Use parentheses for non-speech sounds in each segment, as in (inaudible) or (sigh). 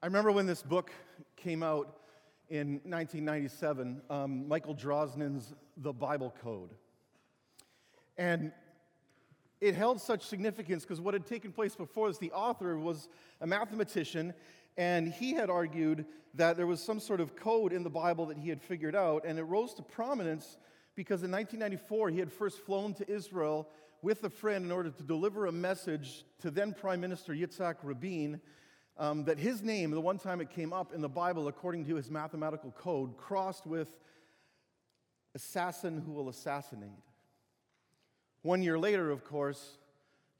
I remember when this book came out in 1997, um, Michael Drosnin's The Bible Code. And it held such significance because what had taken place before this, the author was a mathematician, and he had argued that there was some sort of code in the Bible that he had figured out, and it rose to prominence because in 1994 he had first flown to Israel with a friend in order to deliver a message to then Prime Minister Yitzhak Rabin um, that his name, the one time it came up in the Bible according to his mathematical code, crossed with assassin who will assassinate. One year later, of course,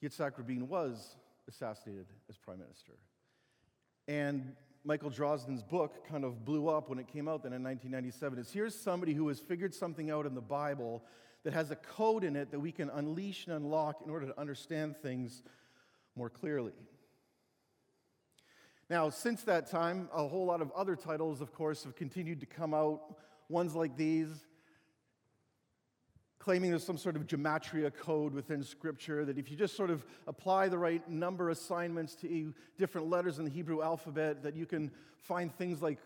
Yitzhak Rabin was assassinated as prime minister. And Michael Drosnin's book kind of blew up when it came out then in 1997. Is here's somebody who has figured something out in the Bible that has a code in it that we can unleash and unlock in order to understand things more clearly. Now, since that time, a whole lot of other titles, of course, have continued to come out. Ones like these, claiming there's some sort of gematria code within Scripture, that if you just sort of apply the right number assignments to different letters in the Hebrew alphabet, that you can find things like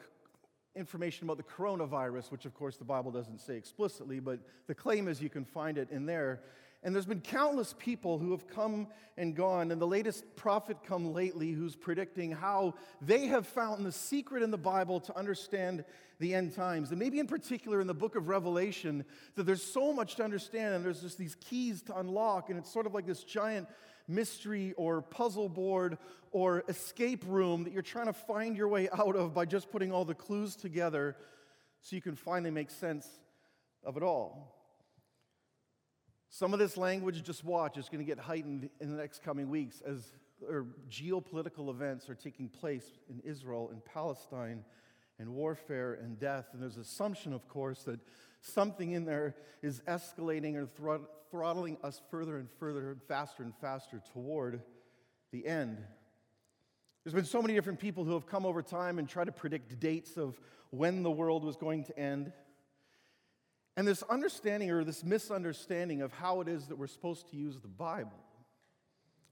information about the coronavirus, which of course the Bible doesn't say explicitly, but the claim is you can find it in there. And there's been countless people who have come and gone, and the latest prophet come lately who's predicting how they have found the secret in the Bible to understand the end times. And maybe in particular in the book of Revelation, that there's so much to understand, and there's just these keys to unlock, and it's sort of like this giant mystery or puzzle board or escape room that you're trying to find your way out of by just putting all the clues together so you can finally make sense of it all. Some of this language, just watch, is going to get heightened in the next coming weeks as geopolitical events are taking place in Israel and Palestine and warfare and death. And there's assumption, of course, that something in there is escalating or throttling us further and further and faster and faster toward the end. There's been so many different people who have come over time and tried to predict dates of when the world was going to end. And this understanding or this misunderstanding of how it is that we're supposed to use the Bible.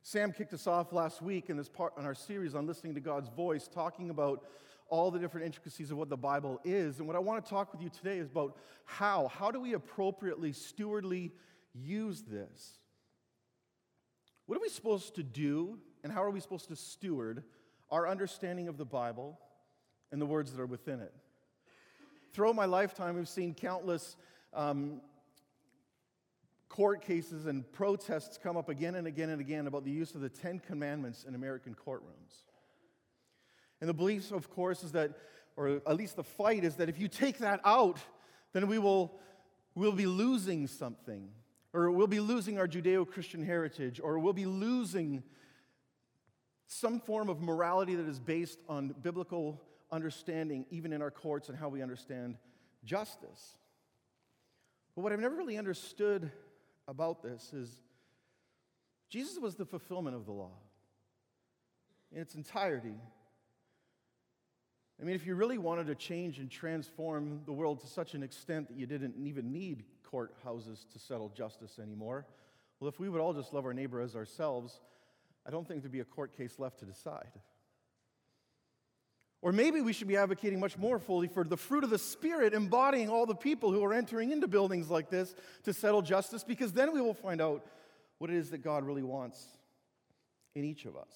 Sam kicked us off last week in this part in our series on listening to God's voice, talking about all the different intricacies of what the Bible is. And what I want to talk with you today is about how. How do we appropriately, stewardly use this? What are we supposed to do, and how are we supposed to steward our understanding of the Bible and the words that are within it? Throughout my lifetime, we've seen countless um, court cases and protests come up again and again and again about the use of the Ten Commandments in American courtrooms. And the belief, of course, is that, or at least the fight, is that if you take that out, then we will we'll be losing something, or we'll be losing our Judeo Christian heritage, or we'll be losing some form of morality that is based on biblical understanding, even in our courts, and how we understand justice. But what I've never really understood about this is Jesus was the fulfillment of the law in its entirety. I mean, if you really wanted to change and transform the world to such an extent that you didn't even need courthouses to settle justice anymore, well, if we would all just love our neighbor as ourselves, I don't think there'd be a court case left to decide. Or maybe we should be advocating much more fully for the fruit of the Spirit embodying all the people who are entering into buildings like this to settle justice, because then we will find out what it is that God really wants in each of us.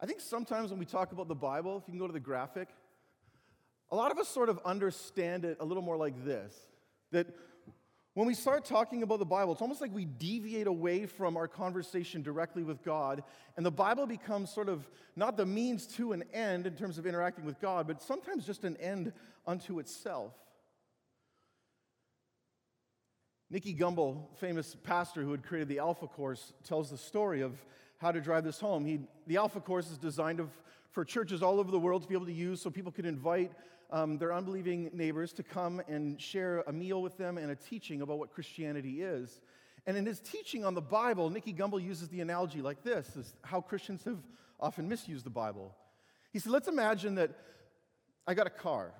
I think sometimes when we talk about the Bible, if you can go to the graphic, a lot of us sort of understand it a little more like this that when we start talking about the Bible, it's almost like we deviate away from our conversation directly with God, and the Bible becomes sort of not the means to an end in terms of interacting with God, but sometimes just an end unto itself. Nicky Gumbel, famous pastor who had created the Alpha Course, tells the story of how to drive this home. He, the Alpha Course is designed of, for churches all over the world to be able to use so people can invite um, their unbelieving neighbors to come and share a meal with them and a teaching about what Christianity is. And in his teaching on the Bible, Nicky Gumbel uses the analogy like this is how Christians have often misused the Bible. He said, Let's imagine that I got a car,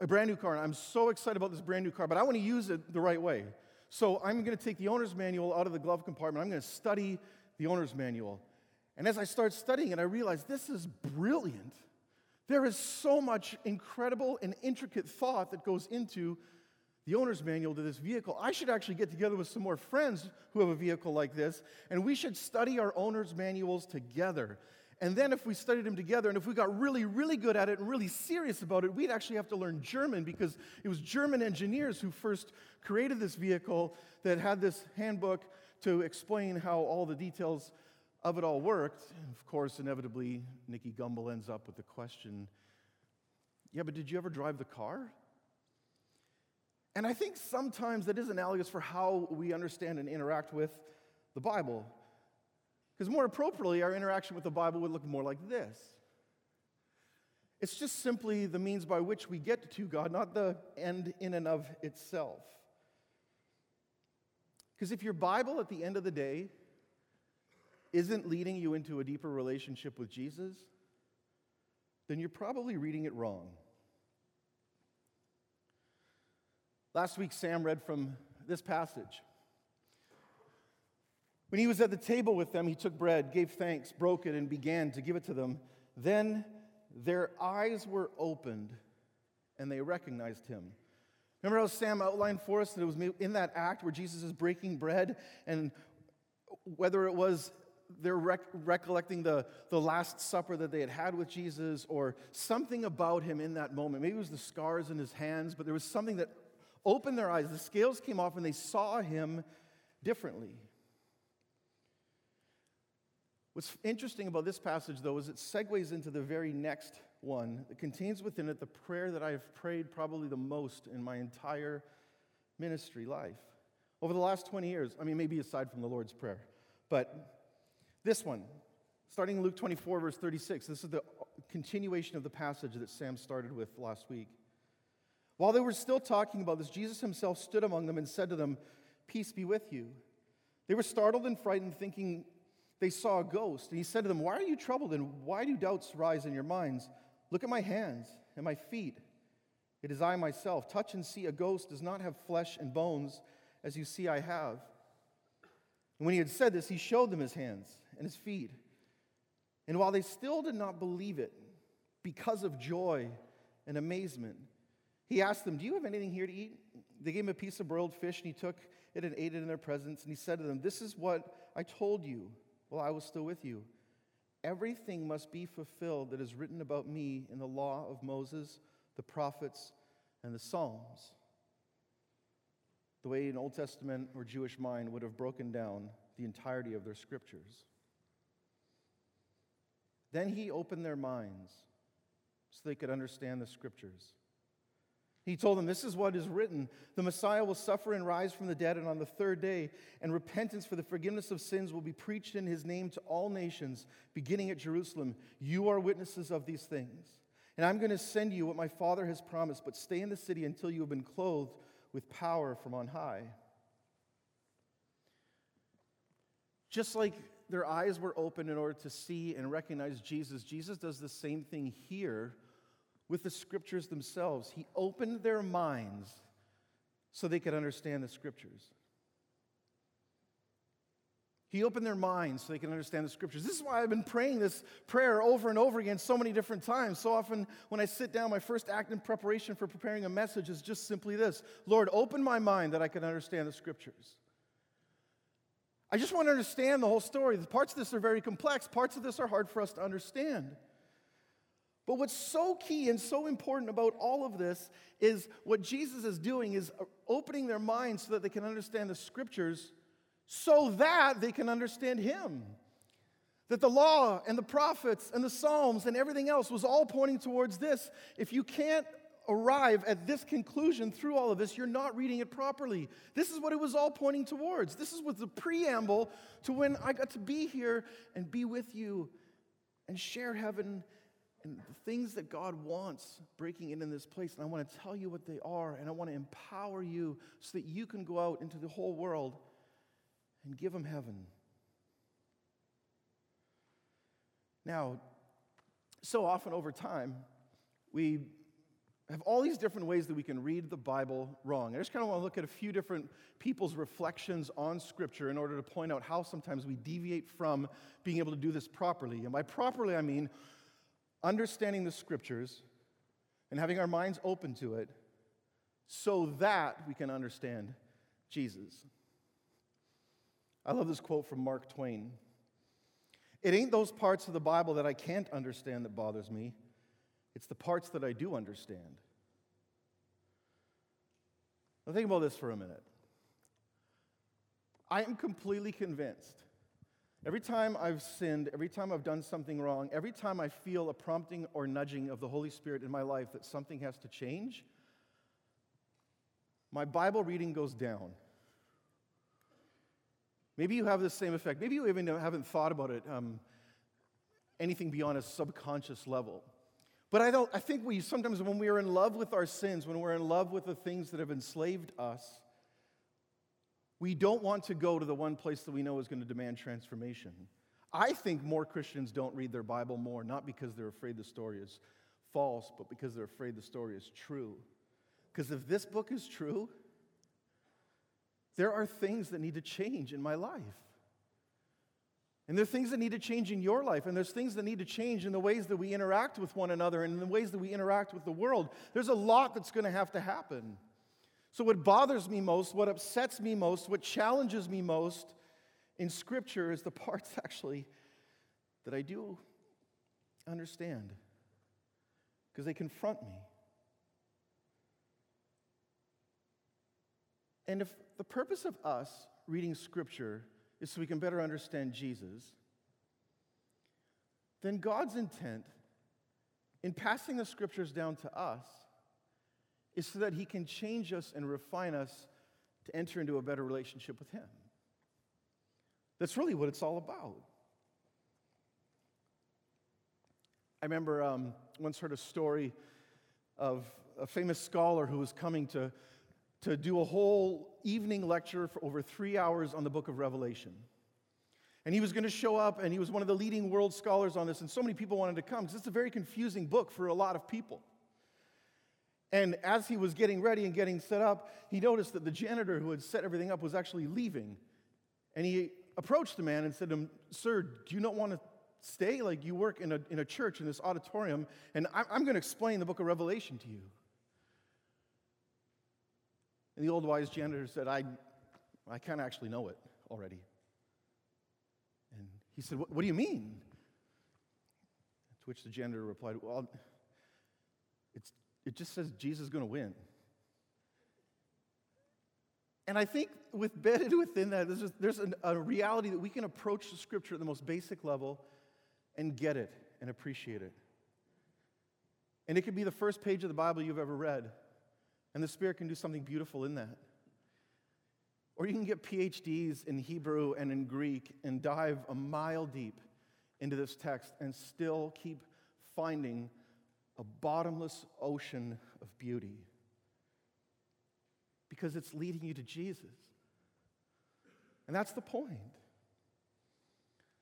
a brand new car, and I'm so excited about this brand new car, but I want to use it the right way. So I'm going to take the owner's manual out of the glove compartment. I'm going to study the owner's manual. And as I start studying it, I realize this is brilliant. There is so much incredible and intricate thought that goes into the owner's manual to this vehicle. I should actually get together with some more friends who have a vehicle like this, and we should study our owner's manuals together. And then, if we studied them together, and if we got really, really good at it and really serious about it, we'd actually have to learn German because it was German engineers who first created this vehicle that had this handbook to explain how all the details of it all worked. Of course, inevitably, Nicky Gumbel ends up with the question Yeah, but did you ever drive the car? And I think sometimes that is analogous for how we understand and interact with the Bible. Because more appropriately, our interaction with the Bible would look more like this it's just simply the means by which we get to God, not the end in and of itself. Because if your Bible at the end of the day isn't leading you into a deeper relationship with Jesus, then you're probably reading it wrong. Last week, Sam read from this passage. When he was at the table with them, he took bread, gave thanks, broke it, and began to give it to them. Then their eyes were opened and they recognized him. Remember how Sam outlined for us that it was in that act where Jesus is breaking bread, and whether it was they're rec- recollecting the, the Last Supper that they had had with Jesus, or something about him in that moment. Maybe it was the scars in his hands, but there was something that opened their eyes. The scales came off, and they saw him differently. What's interesting about this passage, though, is it segues into the very next one. It contains within it the prayer that I have prayed probably the most in my entire ministry life. Over the last 20 years, I mean, maybe aside from the Lord's Prayer, but this one, starting in Luke 24, verse 36, this is the continuation of the passage that Sam started with last week. While they were still talking about this, Jesus himself stood among them and said to them, Peace be with you. They were startled and frightened, thinking they saw a ghost. And he said to them, Why are you troubled and why do doubts rise in your minds? Look at my hands and my feet. It is I myself. Touch and see a ghost does not have flesh and bones, as you see I have. And when he had said this, he showed them his hands and his feet. And while they still did not believe it, because of joy and amazement, he asked them, Do you have anything here to eat? They gave him a piece of broiled fish, and he took it and ate it in their presence. And he said to them, This is what I told you while I was still with you. Everything must be fulfilled that is written about me in the law of Moses, the prophets, and the Psalms. The way an Old Testament or Jewish mind would have broken down the entirety of their scriptures. Then he opened their minds so they could understand the scriptures. He told them, This is what is written the Messiah will suffer and rise from the dead, and on the third day, and repentance for the forgiveness of sins will be preached in his name to all nations, beginning at Jerusalem. You are witnesses of these things. And I'm going to send you what my Father has promised, but stay in the city until you have been clothed with power from on high. Just like their eyes were open in order to see and recognize Jesus, Jesus does the same thing here with the scriptures themselves. He opened their minds so they could understand the scriptures. He opened their minds so they can understand the scriptures. This is why I've been praying this prayer over and over again so many different times. So often, when I sit down, my first act in preparation for preparing a message is just simply this Lord, open my mind that I can understand the scriptures. I just want to understand the whole story. The parts of this are very complex, parts of this are hard for us to understand. But what's so key and so important about all of this is what Jesus is doing is opening their minds so that they can understand the scriptures so that they can understand Him. That the law and the prophets and the Psalms and everything else was all pointing towards this. If you can't arrive at this conclusion through all of this, you're not reading it properly. This is what it was all pointing towards. This is what the preamble to when I got to be here and be with you and share heaven and the things that God wants breaking in in this place. And I want to tell you what they are, and I want to empower you so that you can go out into the whole world and give them heaven. Now, so often over time, we have all these different ways that we can read the Bible wrong. I just kind of want to look at a few different people's reflections on Scripture in order to point out how sometimes we deviate from being able to do this properly. And by properly, I mean understanding the Scriptures and having our minds open to it so that we can understand Jesus. I love this quote from Mark Twain. It ain't those parts of the Bible that I can't understand that bothers me. It's the parts that I do understand. Now, think about this for a minute. I am completely convinced. Every time I've sinned, every time I've done something wrong, every time I feel a prompting or nudging of the Holy Spirit in my life that something has to change, my Bible reading goes down. Maybe you have the same effect. Maybe you even haven't thought about it um, anything beyond a subconscious level. But I, don't, I think we sometimes, when we are in love with our sins, when we're in love with the things that have enslaved us, we don't want to go to the one place that we know is going to demand transformation. I think more Christians don't read their Bible more, not because they're afraid the story is false, but because they're afraid the story is true. Because if this book is true, there are things that need to change in my life. And there are things that need to change in your life, and there's things that need to change in the ways that we interact with one another and in the ways that we interact with the world. There's a lot that's going to have to happen. So, what bothers me most, what upsets me most, what challenges me most in Scripture is the parts (laughs) actually that I do understand because they confront me. And if the purpose of us reading Scripture is so we can better understand Jesus, then God's intent in passing the scriptures down to us is so that He can change us and refine us to enter into a better relationship with Him. That's really what it's all about. I remember um, once heard a story of a famous scholar who was coming to to do a whole evening lecture for over three hours on the book of Revelation. And he was going to show up, and he was one of the leading world scholars on this, and so many people wanted to come because it's a very confusing book for a lot of people. And as he was getting ready and getting set up, he noticed that the janitor who had set everything up was actually leaving. And he approached the man and said to him, Sir, do you not want to stay? Like, you work in a, in a church, in this auditorium, and I'm, I'm going to explain the book of Revelation to you. And the old wise janitor said, I, I kind of actually know it already. And he said, What, do you mean? To which the janitor replied, Well, it's, it just says Jesus is going to win. And I think with embedded within that, there's, just, there's an, a reality that we can approach the scripture at the most basic level and get it and appreciate it. And it could be the first page of the Bible you've ever read. And the Spirit can do something beautiful in that. Or you can get PhDs in Hebrew and in Greek and dive a mile deep into this text and still keep finding a bottomless ocean of beauty because it's leading you to Jesus. And that's the point.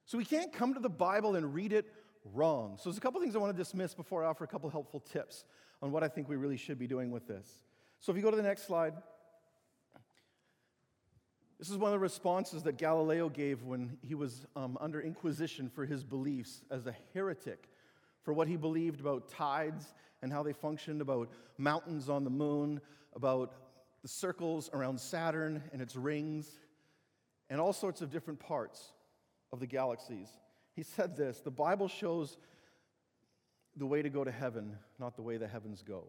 So we can't come to the Bible and read it wrong. So there's a couple things I want to dismiss before I offer a couple helpful tips on what I think we really should be doing with this. So if you go to the next slide, this is one of the responses that Galileo gave when he was um, under inquisition for his beliefs as a heretic, for what he believed about tides and how they functioned, about mountains on the moon, about the circles around Saturn and its rings, and all sorts of different parts of the galaxies. He said this The Bible shows the way to go to heaven, not the way the heavens go.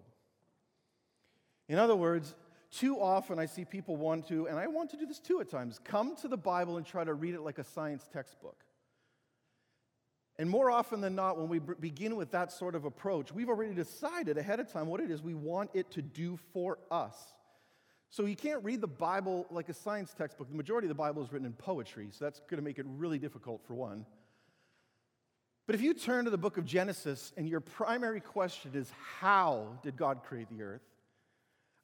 In other words, too often I see people want to, and I want to do this too at times, come to the Bible and try to read it like a science textbook. And more often than not, when we begin with that sort of approach, we've already decided ahead of time what it is we want it to do for us. So you can't read the Bible like a science textbook. The majority of the Bible is written in poetry, so that's going to make it really difficult for one. But if you turn to the book of Genesis and your primary question is, How did God create the earth?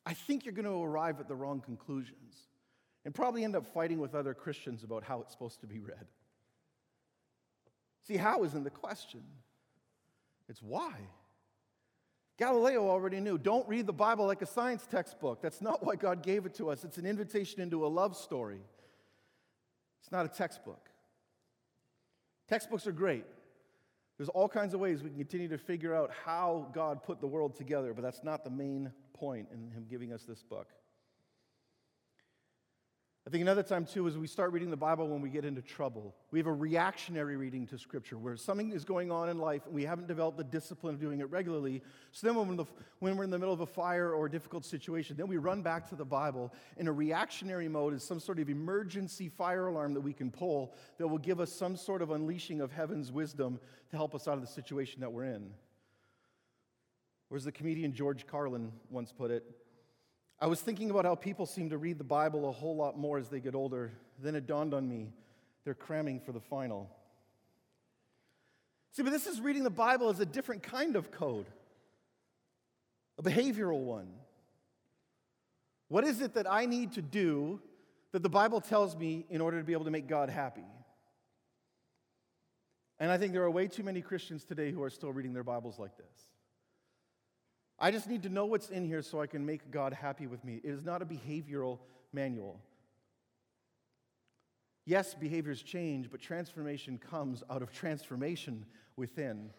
I think you're going to arrive at the wrong conclusions and probably end up fighting with other Christians about how it's supposed to be read. See, how isn't the question, it's why. Galileo already knew don't read the Bible like a science textbook. That's not why God gave it to us. It's an invitation into a love story, it's not a textbook. Textbooks are great. There's all kinds of ways we can continue to figure out how God put the world together, but that's not the main point in Him giving us this book. I think another time, too, is we start reading the Bible when we get into trouble. We have a reactionary reading to Scripture where something is going on in life and we haven't developed the discipline of doing it regularly. So then, when, the, when we're in the middle of a fire or a difficult situation, then we run back to the Bible in a reactionary mode as some sort of emergency fire alarm that we can pull that will give us some sort of unleashing of heaven's wisdom to help us out of the situation that we're in. Or as the comedian George Carlin once put it, I was thinking about how people seem to read the Bible a whole lot more as they get older. Then it dawned on me they're cramming for the final. See, but this is reading the Bible as a different kind of code, a behavioral one. What is it that I need to do that the Bible tells me in order to be able to make God happy? And I think there are way too many Christians today who are still reading their Bibles like this. I just need to know what's in here so I can make God happy with me. It is not a behavioral manual. Yes, behaviors change, but transformation comes out of transformation within.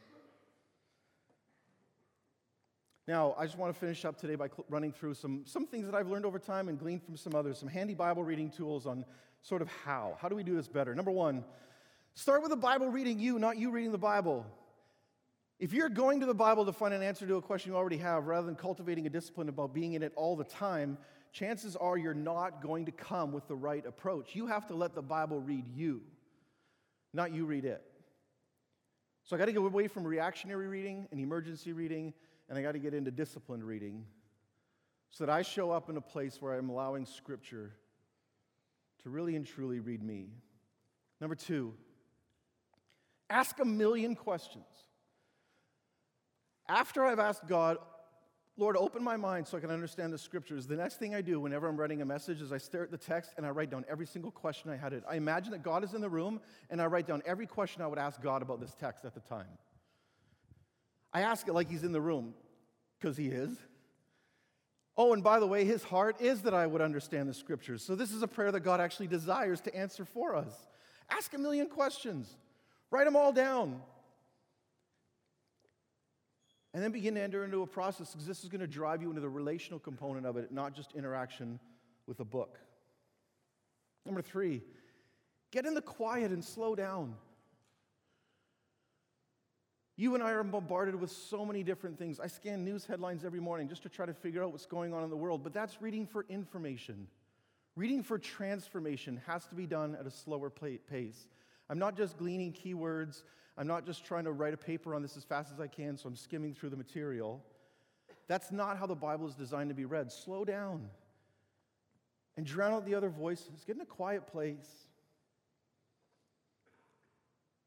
Now, I just want to finish up today by cl- running through some, some things that I've learned over time and gleaned from some others, some handy Bible reading tools on sort of how. How do we do this better? Number one, start with the Bible reading you, not you reading the Bible. If you're going to the Bible to find an answer to a question you already have, rather than cultivating a discipline about being in it all the time, chances are you're not going to come with the right approach. You have to let the Bible read you, not you read it. So I got to get away from reactionary reading and emergency reading, and I got to get into disciplined reading so that I show up in a place where I'm allowing Scripture to really and truly read me. Number two, ask a million questions. After I've asked God, Lord, open my mind so I can understand the scriptures. The next thing I do whenever I'm writing a message is I stare at the text and I write down every single question I had. It. I imagine that God is in the room and I write down every question I would ask God about this text at the time. I ask it like He's in the room, because He is. Oh, and by the way, His heart is that I would understand the scriptures. So this is a prayer that God actually desires to answer for us. Ask a million questions, write them all down. And then begin to enter into a process because this is going to drive you into the relational component of it, not just interaction with a book. Number three, get in the quiet and slow down. You and I are bombarded with so many different things. I scan news headlines every morning just to try to figure out what's going on in the world, but that's reading for information. Reading for transformation has to be done at a slower pace. I'm not just gleaning keywords I'm not just trying to write a paper on this as fast as I can, so I'm skimming through the material. That's not how the Bible is designed to be read. Slow down and drown out the other voices. Get in a quiet place.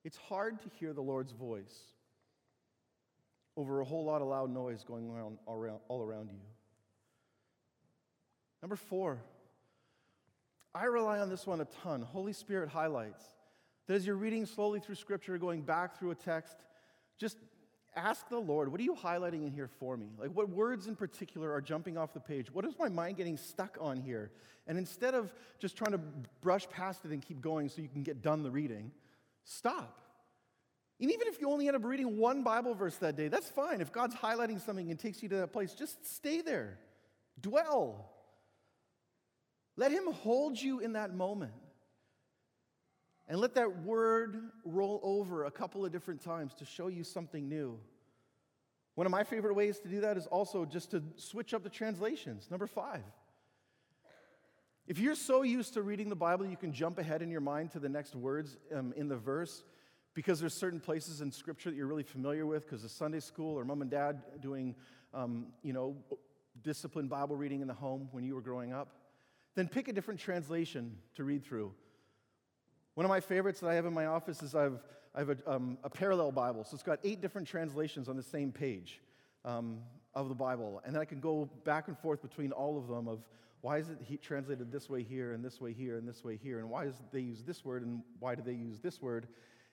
It's hard to hear the Lord's voice over a whole lot of loud noise going on all around you. Number four, I rely on this one a ton. Holy Spirit highlights. That as you're reading slowly through Scripture, going back through a text, just ask the Lord, what are you highlighting in here for me? Like, what words in particular are jumping off the page? What is my mind getting stuck on here? And instead of just trying to brush past it and keep going so you can get done the reading, stop. And even if you only end up reading one Bible verse that day, that's fine. If God's highlighting something and takes you to that place, just stay there. Dwell. Let Him hold you in that moment. And let that word roll over a couple of different times to show you something new. One of my favorite ways to do that is also just to switch up the translations. Number five. If you're so used to reading the Bible, you can jump ahead in your mind to the next words um, in the verse because there's certain places in Scripture that you're really familiar with because of Sunday school or mom and dad doing, um, you know, disciplined Bible reading in the home when you were growing up. Then pick a different translation to read through. One of my favorites that I have in my office is I've, I have a, um, a parallel Bible. So it's got eight different translations on the same page um, of the Bible. And then I can go back and forth between all of them of why is it translated this way here and this way here and this way here? And why does they use this word and why do they use this word?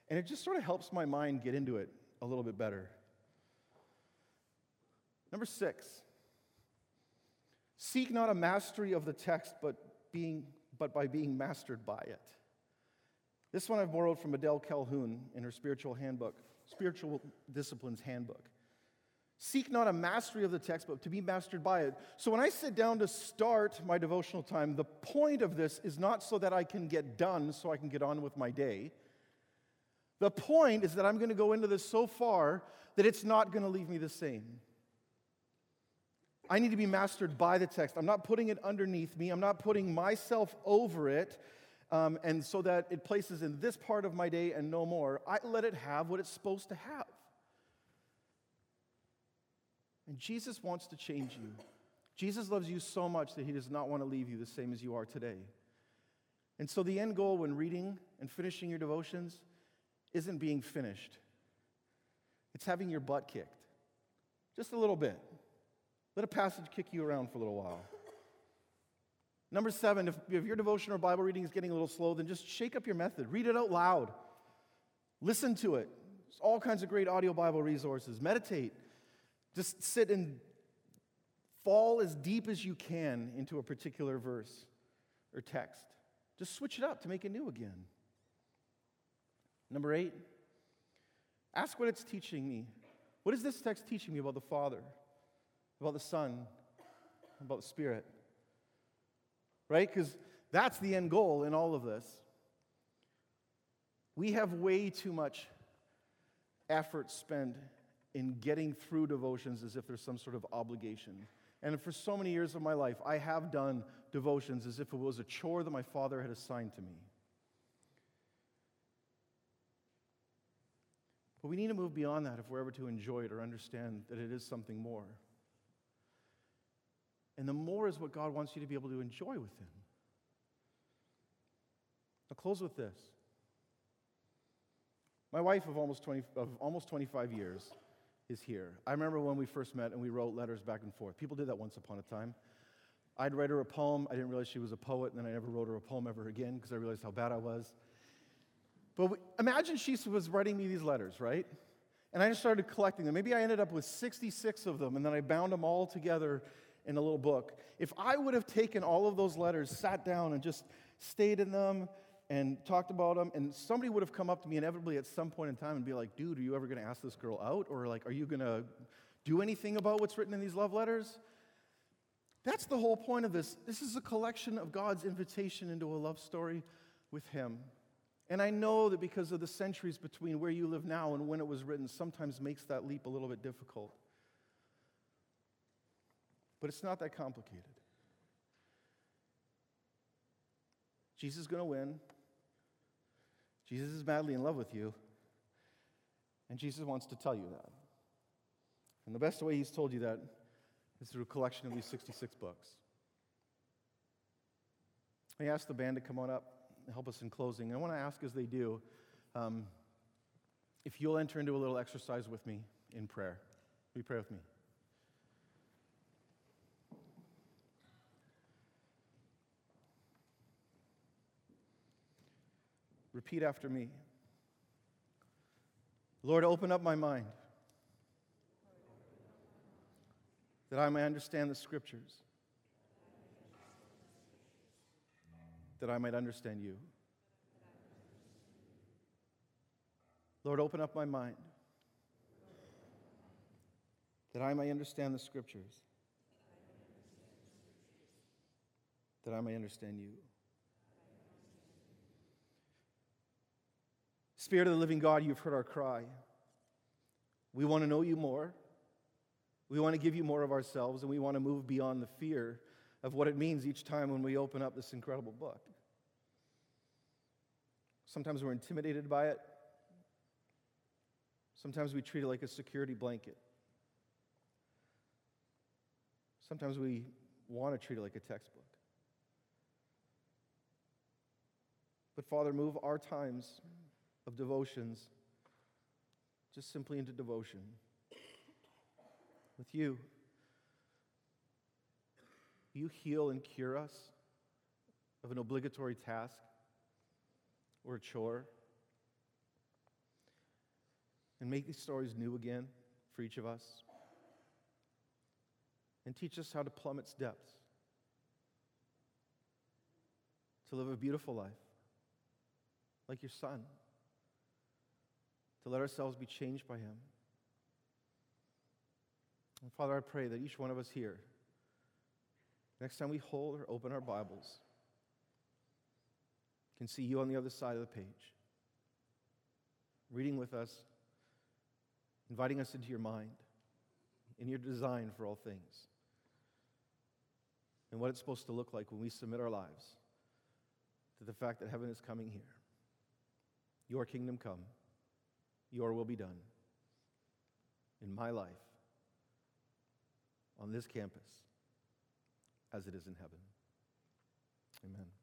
And it just sort of helps my mind get into it a little bit better. Number six, seek not a mastery of the text, but, being, but by being mastered by it. This one I've borrowed from Adele Calhoun in her spiritual handbook, Spiritual Disciplines Handbook. Seek not a mastery of the text, but to be mastered by it. So when I sit down to start my devotional time, the point of this is not so that I can get done so I can get on with my day. The point is that I'm going to go into this so far that it's not going to leave me the same. I need to be mastered by the text. I'm not putting it underneath me, I'm not putting myself over it. Um, and so that it places in this part of my day and no more, I let it have what it's supposed to have. And Jesus wants to change you. Jesus loves you so much that he does not want to leave you the same as you are today. And so the end goal when reading and finishing your devotions isn't being finished, it's having your butt kicked. Just a little bit. Let a passage kick you around for a little while. Number seven, if, if your devotion or Bible reading is getting a little slow, then just shake up your method. Read it out loud. Listen to it. There's all kinds of great audio Bible resources. Meditate. Just sit and fall as deep as you can into a particular verse or text. Just switch it up to make it new again. Number eight, ask what it's teaching me. What is this text teaching me about the Father, about the Son, about the Spirit? Right? Because that's the end goal in all of this. We have way too much effort spent in getting through devotions as if there's some sort of obligation. And for so many years of my life, I have done devotions as if it was a chore that my father had assigned to me. But we need to move beyond that if we're ever to enjoy it or understand that it is something more. And the more is what God wants you to be able to enjoy with Him. I'll close with this. My wife of almost, 20, of almost 25 years is here. I remember when we first met and we wrote letters back and forth. People did that once upon a time. I'd write her a poem. I didn't realize she was a poet, and then I never wrote her a poem ever again because I realized how bad I was. But we, imagine she was writing me these letters, right? And I just started collecting them. Maybe I ended up with 66 of them, and then I bound them all together in a little book. If I would have taken all of those letters, sat down, and just stayed in them and talked about them, and somebody would have come up to me inevitably at some point in time and be like, dude, are you ever going to ask this girl out? Or like, are you going to do anything about what's written in these love letters? That's the whole point of this. This is a collection of God's invitation into a love story with Him. And I know that because of the centuries between where you live now and when it was written, sometimes makes that leap a little bit difficult. But it's not that complicated. Jesus is going to win. Jesus is madly in love with you. And Jesus wants to tell you that. And the best way he's told you that is through a collection of these 66 books. I ask the band to come on up and help us in closing. And I want to ask as they do um, if you'll enter into a little exercise with me in prayer. Will you pray with me? Repeat after me. Lord, open up my mind that I may understand the scriptures, that I might understand you. Lord, open up my mind that I may understand the scriptures, that I may understand you. Spirit of the living God, you've heard our cry. We want to know you more. We want to give you more of ourselves, and we want to move beyond the fear of what it means each time when we open up this incredible book. Sometimes we're intimidated by it. Sometimes we treat it like a security blanket. Sometimes we want to treat it like a textbook. But Father, move our times of devotions just simply into devotion with you. You heal and cure us of an obligatory task or a chore and make these stories new again for each of us. and teach us how to plumb its depths, to live a beautiful life like your Son, to let ourselves be changed by Him. And Father, I pray that each one of us here, next time we hold or open our Bibles, can see you on the other side of the page, reading with us, inviting us into your mind, in your design for all things, and what it's supposed to look like when we submit our lives to the fact that heaven is coming here. Your kingdom come, your will be done in my life, on this campus, as it is in heaven. Amen.